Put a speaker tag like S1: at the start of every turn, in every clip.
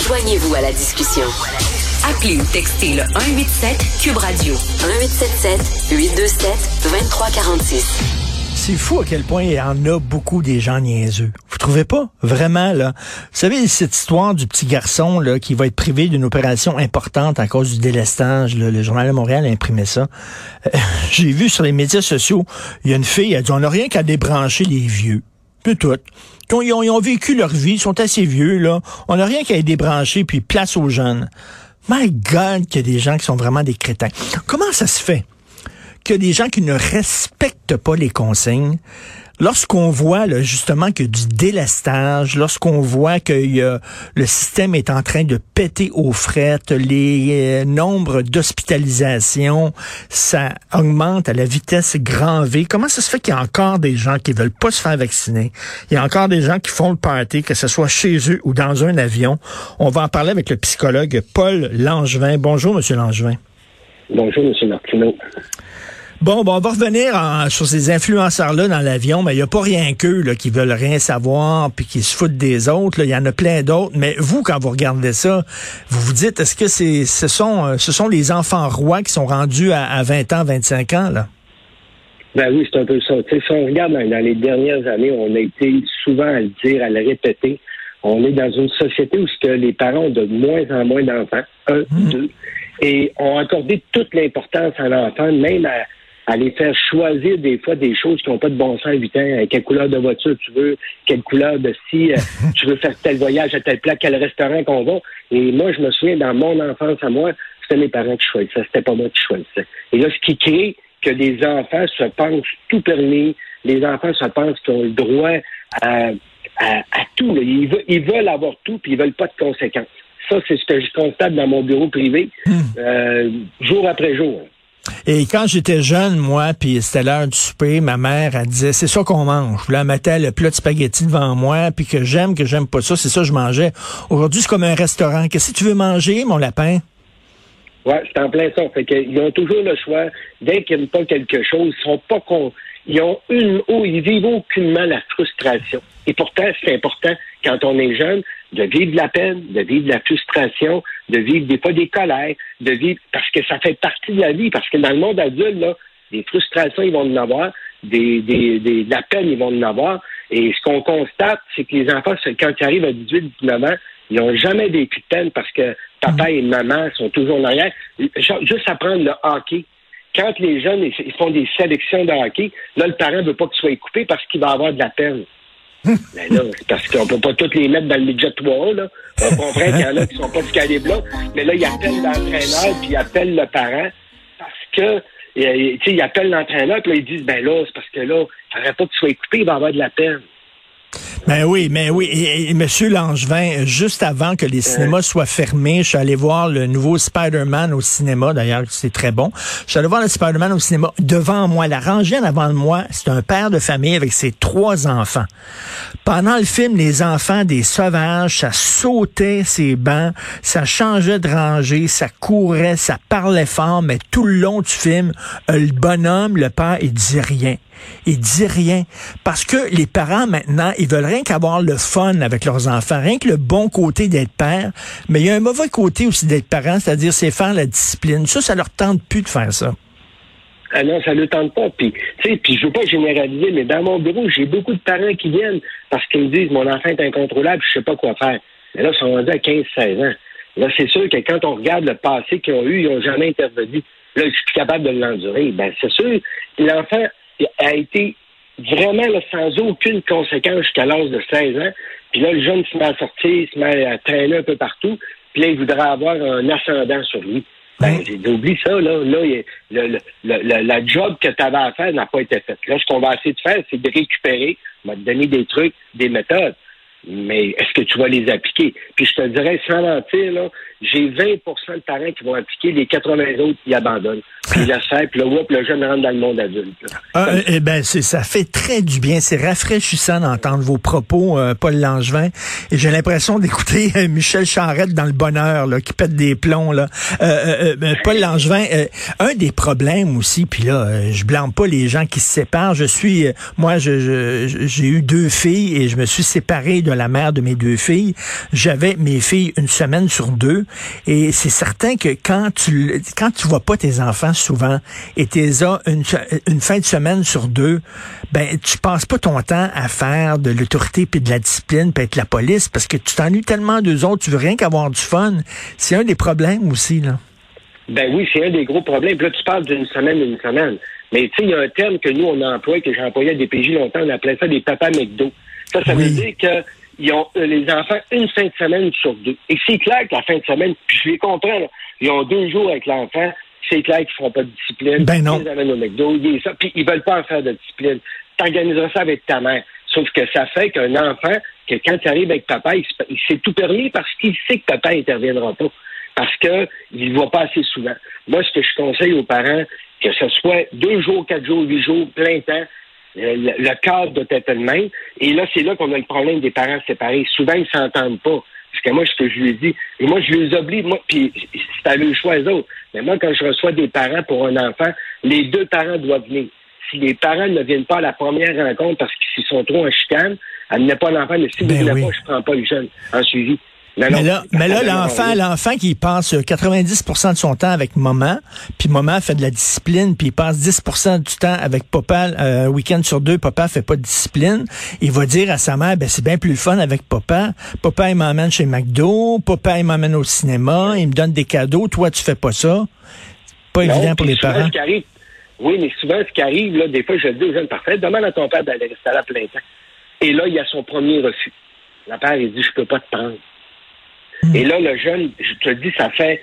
S1: Joignez-vous à la discussion. Appelez ou textez le 187 Cube Radio 1877 827 2346.
S2: C'est fou à quel point il y en a beaucoup des gens niaiseux. Vous trouvez pas? Vraiment, là. Vous savez, cette histoire du petit garçon, là, qui va être privé d'une opération importante à cause du délestage, le journal de Montréal a imprimé ça. Euh, j'ai vu sur les médias sociaux, il y a une fille, elle dit, on n'a rien qu'à débrancher les vieux. Peu tout. Ils ont, ils ont, vécu leur vie, ils sont assez vieux, là. On n'a rien qu'à les débrancher, puis place aux jeunes. My God, qu'il y a des gens qui sont vraiment des crétins. Comment ça se fait? que des gens qui ne respectent pas les consignes, lorsqu'on voit là, justement que du délestage, lorsqu'on voit que le système est en train de péter aux frettes, les euh, nombres d'hospitalisations, ça augmente à la vitesse grand V. Comment ça se fait qu'il y a encore des gens qui veulent pas se faire vacciner? Il y a encore des gens qui font le party, que ce soit chez eux ou dans un avion. On va en parler avec le psychologue Paul Langevin. Bonjour, Monsieur Langevin.
S3: Bonjour, Monsieur Martineau.
S2: Bon, bon, on va revenir sur ces influenceurs-là dans l'avion, mais il n'y a pas rien qu'eux là, qui veulent rien savoir puis qui se foutent des autres. Il y en a plein d'autres. Mais vous, quand vous regardez ça, vous vous dites, est-ce que c'est ce sont euh, ce sont les enfants rois qui sont rendus à, 20 ans, 25 ans, là?
S3: Ben oui, c'est un peu ça. si on regarde dans, les dernières années, on a été souvent à le dire, à le répéter. On est dans une société où ce que les parents ont de moins en moins d'enfants, un, hmm. deux, et ont accordé toute l'importance à l'enfant, même à à les faire choisir des fois des choses qui n'ont pas de bon sens à 8 ans. Quelle couleur de voiture tu veux, quelle couleur de si euh, tu veux faire tel voyage à tel plat, quel restaurant qu'on va? Et moi, je me souviens, dans mon enfance à moi, c'était mes parents qui choisissaient, c'était pas moi qui choisissais. Et là, ce qui crée que les enfants se pensent tout permis, les enfants se pensent qu'ils ont le droit à, tout. Ils, veulent, ils, veulent, avoir tout, puis ils veulent pas de conséquences. Ça, c'est ce que je constate dans mon bureau privé, hmm. euh, jour après jour.
S2: Et quand j'étais jeune, moi, puis c'était l'heure du souper, ma mère, elle disait, c'est ça qu'on mange. Là, elle mettait le plat de spaghetti devant moi, puis que j'aime, que j'aime pas ça, c'est ça que je mangeais. Aujourd'hui, c'est comme un restaurant. Qu'est-ce que tu veux manger, mon lapin?
S3: Ouais, c'est en plein ça. Fait qu'ils ont toujours le choix. Dès qu'ils n'aiment pas quelque chose, ils sont pas con... Ils ont une, oh, ils vivent aucunement la frustration. Et pourtant, c'est important, quand on est jeune, de vivre de la peine, de vivre de la frustration, de vivre des fois des colères, de vivre parce que ça fait partie de la vie, parce que dans le monde adulte, là, des frustrations, ils vont en avoir, des, des, des, de la peine, ils vont en avoir. Et ce qu'on constate, c'est que les enfants, quand ils arrivent à 18, 19 ans, ils n'ont jamais vécu de peine parce que papa et maman sont toujours en arrière. Juste apprendre le hockey. Quand les jeunes ils font des sélections de hockey, là, le parent ne veut pas qu'ils soient coupé parce qu'il va avoir de la peine. Mais là, parce qu'on peut pas tous les mettre dans le midget 3, là. On comprend qu'il y en a qui sont pas du calibre-là. Mais là, il appelle l'entraîneur, puis il appelle le parent, parce que, tu sais, il appelle l'entraîneur, puis là, ils disent, ben là, c'est parce que là, faudrait pas que tu sois écouté, il va avoir de la peine.
S2: Ben oui, mais oui. Et, Monsieur Langevin, juste avant que les cinémas soient fermés, je suis allé voir le nouveau Spider-Man au cinéma. D'ailleurs, c'est très bon. Je suis allé voir le Spider-Man au cinéma. Devant moi, la rangée en avant de moi, c'est un père de famille avec ses trois enfants. Pendant le film, les enfants des sauvages, ça sautait ses bancs, ça changeait de rangée, ça courait, ça parlait fort, mais tout le long du film, euh, le bonhomme, le père, il disait rien. Il dit rien. Parce que les parents, maintenant, ils veulent rien qu'avoir le fun avec leurs enfants, rien que le bon côté d'être père. Mais il y a un mauvais côté aussi d'être parent, c'est-à-dire c'est faire la discipline. Ça, ça leur tente plus de faire ça.
S3: Ah non, ça ne le tente pas. Puis, tu sais, puis je veux pas généraliser, mais dans mon bureau, j'ai beaucoup de parents qui viennent parce qu'ils me disent mon enfant est incontrôlable, je sais pas quoi faire. Mais là, ils sont rendus à 15-16 ans. Là, c'est sûr que quand on regarde le passé qu'ils ont eu, ils n'ont jamais intervenu. Là, je suis capable de l'endurer. Ben, c'est sûr, l'enfant a été vraiment sans aucune conséquence jusqu'à l'âge de 16 ans. Puis là, le jeune se met à sortir, se met à traîner un peu partout. Puis là, il voudrait avoir un ascendant sur lui. Ben, j'ai oublié ça, là. Là, le, la job que tu avais à faire n'a pas été faite. Là, ce qu'on va essayer de faire, c'est de récupérer, on va te donner des trucs, des méthodes. Mais est-ce que tu vas les appliquer? Puis je te dirais, sans mentir, là, j'ai 20% de parents qui vont appliquer, les 80 autres qui abandonnent. puis il laisse faire, puis là, le jeune rentre dans le monde adulte.
S2: Ah, eh ben, c'est, ça fait très du bien. C'est rafraîchissant d'entendre vos propos, euh, Paul Langevin. Et j'ai l'impression d'écouter euh, Michel Charette dans le bonheur, là, qui pète des plombs, là. Euh, Paul Langevin, un des problèmes aussi, puis là, je blâme pas les gens qui se séparent. Je suis, moi, je, j'ai eu deux filles et je me suis séparé de la mère de mes deux filles. J'avais mes filles une semaine sur deux. Et c'est certain que quand tu, quand tu vois pas tes enfants souvent et t'es là une, une fin de semaine sur deux, ben tu passes pas ton temps à faire de l'autorité puis de la discipline puis être la police parce que tu t'ennuies tellement d'eux autres, tu veux rien qu'avoir du fun. C'est un des problèmes aussi là.
S3: Ben oui, c'est un des gros problèmes. Puis là, tu parles d'une semaine, une semaine. Mais tu sais, il y a un terme que nous, on emploie, que j'ai employé à DPJ longtemps, on appelait ça des papas McDo. Ça, ça veut dire que ils ont euh, les enfants une fin de semaine sur deux. Et c'est clair que la fin de semaine, puis je les comprends, ils ont deux jours avec l'enfant, c'est clair qu'ils ne feront pas de discipline.
S2: Ben non.
S3: Ils amènent au McDo, ils ça, puis ils veulent pas en faire de discipline. T'organiseras ça avec ta mère. Sauf que ça fait qu'un enfant, que quand tu arrives avec papa, il, s'est tout permis parce qu'il sait que papa interviendra pas. Parce qu'il ne voit pas assez souvent. Moi, ce que je conseille aux parents, que ce soit deux jours, quatre jours, huit jours, plein temps, le, cadre doit être le même. Et là, c'est là qu'on a le problème des parents séparés. Souvent, ils s'entendent pas. Parce que moi, ce que je lui dis, et moi, je les oblige, moi, puis c'est à le choix eux autres. Mais moi, quand je reçois des parents pour un enfant, les deux parents doivent venir. Si les parents ne viennent pas à la première rencontre parce qu'ils sont trop en chicane, amenez pas l'enfant, mais si vous ne ben pas, je prends pas le jeune en suivi
S2: mais, là, mais là, l'enfant, l'enfant qui passe 90% de son temps avec maman, puis maman fait de la discipline, puis il passe 10% du temps avec papa, euh, un week-end sur deux, papa fait pas de discipline, il va dire à sa mère, ben c'est bien plus le fun avec papa. Papa, il m'emmène chez McDo, papa, il m'emmène au cinéma, il me donne des cadeaux, toi, tu fais pas ça. Pas évident pour les parents.
S3: oui, mais souvent, ce qui arrive, là, des fois, je le dis aux jeunes, parfait, demande à ton père d'aller rester à plein temps. Et là, il y a son premier refus. La père, il dit, je peux pas te prendre. Mm. Et là, le jeune, je te dis, ça fait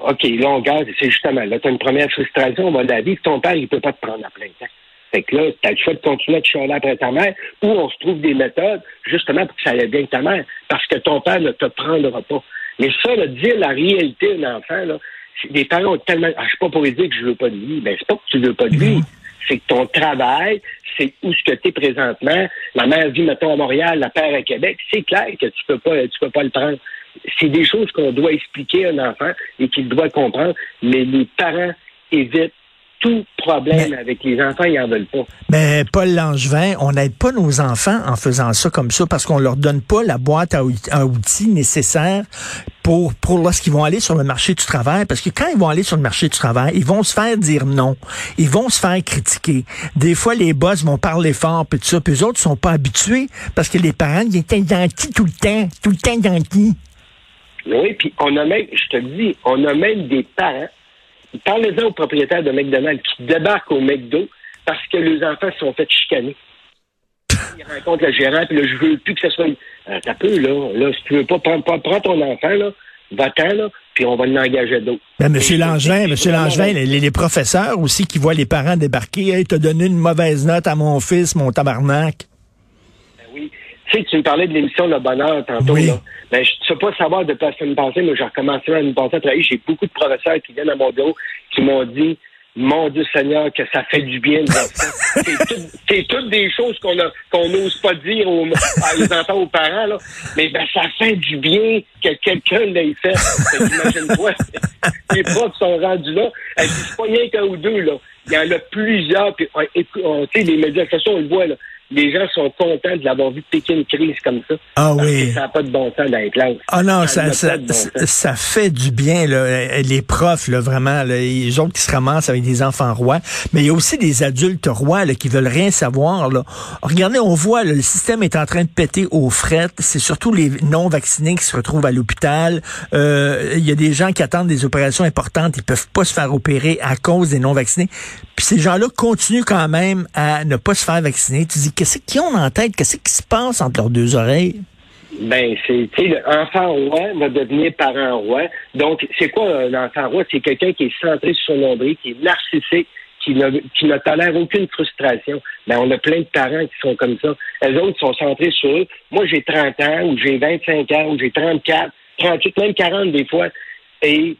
S3: OK, là, on garde, c'est justement, là, tu as une première frustration, on va la vie, ton père, il peut pas te prendre à plein temps. Fait que là, tu as le choix de continuer à te chialer après ta mère, ou on se trouve des méthodes, justement, pour que ça aille bien avec ta mère, parce que ton père ne te prendra pas. Mais ça, là, dire la réalité d'un enfant, là, les parents ont tellement. Ah, je suis pas pour dire que je veux pas de lui. Ben, c'est pas que tu veux pas de lui. C'est que ton travail, c'est où ce que tu es présentement. La mère vit, mettons, à Montréal, la père à Québec. C'est clair que tu peux pas, tu peux pas le prendre c'est des choses qu'on doit expliquer à un enfant et qu'il doit comprendre, mais les parents évitent tout problème avec les enfants, ils n'en veulent pas.
S2: Mais Paul Langevin, on n'aide pas nos enfants en faisant ça comme ça parce qu'on leur donne pas la boîte à outils nécessaire pour, pour lorsqu'ils vont aller sur le marché du travail. Parce que quand ils vont aller sur le marché du travail, ils vont se faire dire non. Ils vont se faire critiquer. Des fois, les boss vont parler fort, puis tout ça. Puis eux autres sont pas habitués parce que les parents, ils étaient gentils tout le temps. Tout le temps gentils.
S3: Oui, puis on a même, je te dis, on a même des parents, parlez-en aux propriétaires de McDonald's qui débarquent au McDo parce que les enfants se sont fait chicaner. Ils rencontrent le gérant, puis là, je veux plus que ce soit. Euh, T'as peu, là. Là, si tu veux pas, prendre ton enfant, là, va-t'en, là, puis on va l'engager d'autres.
S2: Ben, Monsieur Langevin, Monsieur Langevin, les, les, professeurs aussi qui voient les parents débarquer, hey, t'as donné une mauvaise note à mon fils, mon tabarnak.
S3: Oui. Tu sais, tu me parlais de l'émission Le Bonheur tantôt, là. Ben, je ne sais pas savoir de quoi ça me passer, mais j'ai recommencé à me penser à travailler. J'ai beaucoup de professeurs qui viennent à mon bureau qui m'ont dit mon Dieu Seigneur, que ça fait du bien de voir ça. c'est toutes des choses qu'on n'ose pas dire aux, les enfants aux parents, là. Mais ben, ça fait du bien que quelqu'un l'ait fait. Imagine-toi. les profs sont rendus là. C'est pas rien qu'un ou deux, là. Il y en a plusieurs. Puis, on, sais, les médias sociaux, on le voit, là les gens sont contents de l'avoir vu piquer une crise comme ça.
S2: Ah oui.
S3: Ça n'a pas de bon sens dans les classes.
S2: Ah non, ça, ça, ça, fait du bien, là. les profs, là, vraiment, les autres qui se ramassent avec des enfants rois. Mais il y a aussi des adultes rois là, qui veulent rien savoir. Là. Regardez, on voit, le système est en train de péter aux frettes. C'est surtout les non-vaccinés qui se retrouvent à l'hôpital. Euh, il y a des gens qui attendent des opérations importantes. Ils peuvent pas se faire opérer à cause des non-vaccinés. Puis ces gens-là continuent quand même à ne pas se faire vacciner. Tu dis, qu'est-ce qu'ils ont en tête? Qu'est-ce qui se passe entre leurs deux oreilles?
S3: Ben, c'est, tu sais, l'enfant roi va devenir parent roi. Donc, c'est quoi un enfant roi? C'est quelqu'un qui est centré sur son nombril, qui est narcissique, qui ne, qui ne tolère aucune frustration. Ben, on a plein de parents qui sont comme ça. Les autres sont centrés sur eux. Moi, j'ai 30 ans, ou j'ai 25 ans, ou j'ai 34, 38, même 40 des fois. Et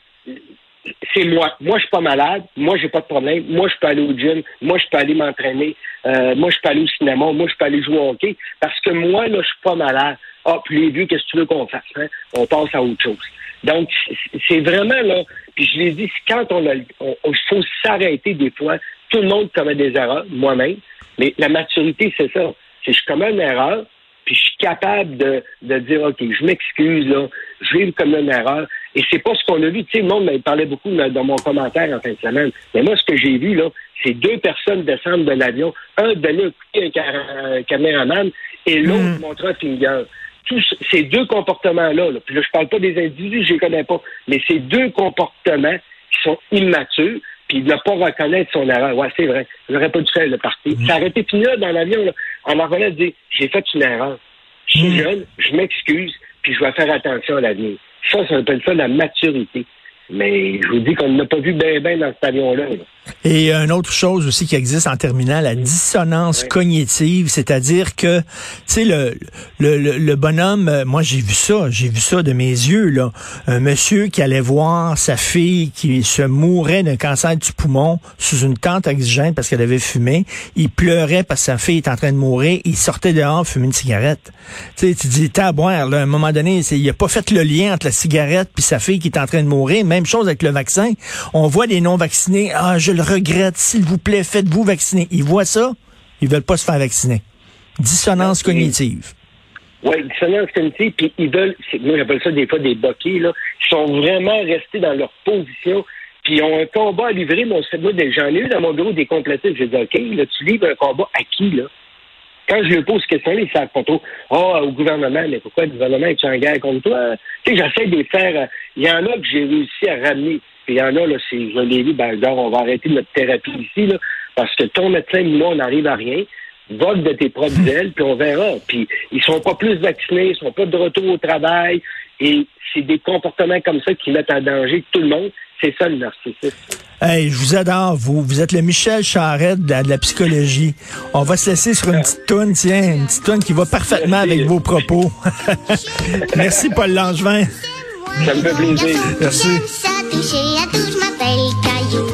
S3: c'est moi. Moi, je suis pas malade. Moi, j'ai pas de problème. Moi, je peux aller au gym. Moi, je peux aller m'entraîner. Euh, moi, je peux aller au cinéma. Moi, je peux aller jouer au hockey. Parce que moi, là, je suis pas malade. Ah, puis les vieux, qu'est-ce que tu veux qu'on fasse? Hein? On passe à autre chose. Donc, c'est vraiment là. Puis je l'ai dit, quand on a, il faut s'arrêter des fois. Tout le monde commet des erreurs, moi-même. Mais la maturité, c'est ça. C'est je commets une erreur, puis je suis capable de, dire, OK, je m'excuse, là, je vais comme une erreur. Et c'est pas ce qu'on a vu. Tu sais, le monde me parlait beaucoup dans mon commentaire en fin de semaine. Mais moi, ce que j'ai vu, là, c'est deux personnes descendre de l'avion. Un donner un coup à un caméraman et l'autre mm. montrer un finger. Tous ces deux comportements-là, là, puis là, je parle pas des individus, je les connais pas, mais ces deux comportements qui sont immatures, puis ne pas reconnaître son erreur. Ouais, c'est vrai. J'aurais pas dû faire le parti. Mm. Ça aurait été fini là, dans l'avion, là, en revenant dire, j'ai fait une erreur. Je suis mm. jeune, je m'excuse, puis je vais faire attention à l'avenir. Ça, ça s'appelle ça la maturité. Mais je vous dis qu'on n'a pas vu bien ben dans cet avion-là.
S2: Et une autre chose aussi qui existe en terminant, la dissonance cognitive, c'est-à-dire que, tu sais, le, le, le, bonhomme, euh, moi j'ai vu ça, j'ai vu ça de mes yeux, là. Un monsieur qui allait voir sa fille qui se mourait d'un cancer du poumon sous une tente oxygène parce qu'elle avait fumé. Il pleurait parce que sa fille était en train de mourir. Il sortait dehors fumer une cigarette. Tu sais, tu dis, t'as à boire, là. À un moment donné, il a pas fait le lien entre la cigarette puis sa fille qui est en train de mourir. Même chose avec le vaccin. On voit des non-vaccinés. Ah, je le regrette. S'il vous plaît, faites-vous vacciner. Ils voient ça. Ils veulent pas se faire vacciner. Dissonance cognitive.
S3: Oui, dissonance cognitive, puis ils veulent, moi j'appelle ça des fois des boquets, là. Ils sont vraiment restés dans leur position, puis ils ont un combat à livrer. Moi, j'en ai eu dans mon bureau des complétistes. J'ai dit, OK, là, tu livres un combat à qui, là? Quand je lui pose cette question-là, ils savent pas trop. Ah, au gouvernement, mais pourquoi le gouvernement est en guerre contre toi? Tu sais, j'essaie de les faire. Euh, il y en a que j'ai réussi à ramener. Puis il y en a, là, c'est, je l'ai ben, on va arrêter notre thérapie ici, là, parce que ton médecin, nous, on n'arrive à rien. Vote de tes propres ailes, puis on verra. Puis ils sont pas plus vaccinés, ils sont pas de retour au travail. Et c'est des comportements comme ça qui mettent en danger tout le monde. C'est ça le narcissisme.
S2: Hey, je vous adore, vous. Vous êtes le Michel Charette de la, psychologie. On va se laisser sur une petite toune, tiens, une petite toune qui va parfaitement avec vos propos. Merci, Paul Langevin.
S3: Ça me fait plaisir.
S2: Merci. τη σειρά τους μα θέλει καλού.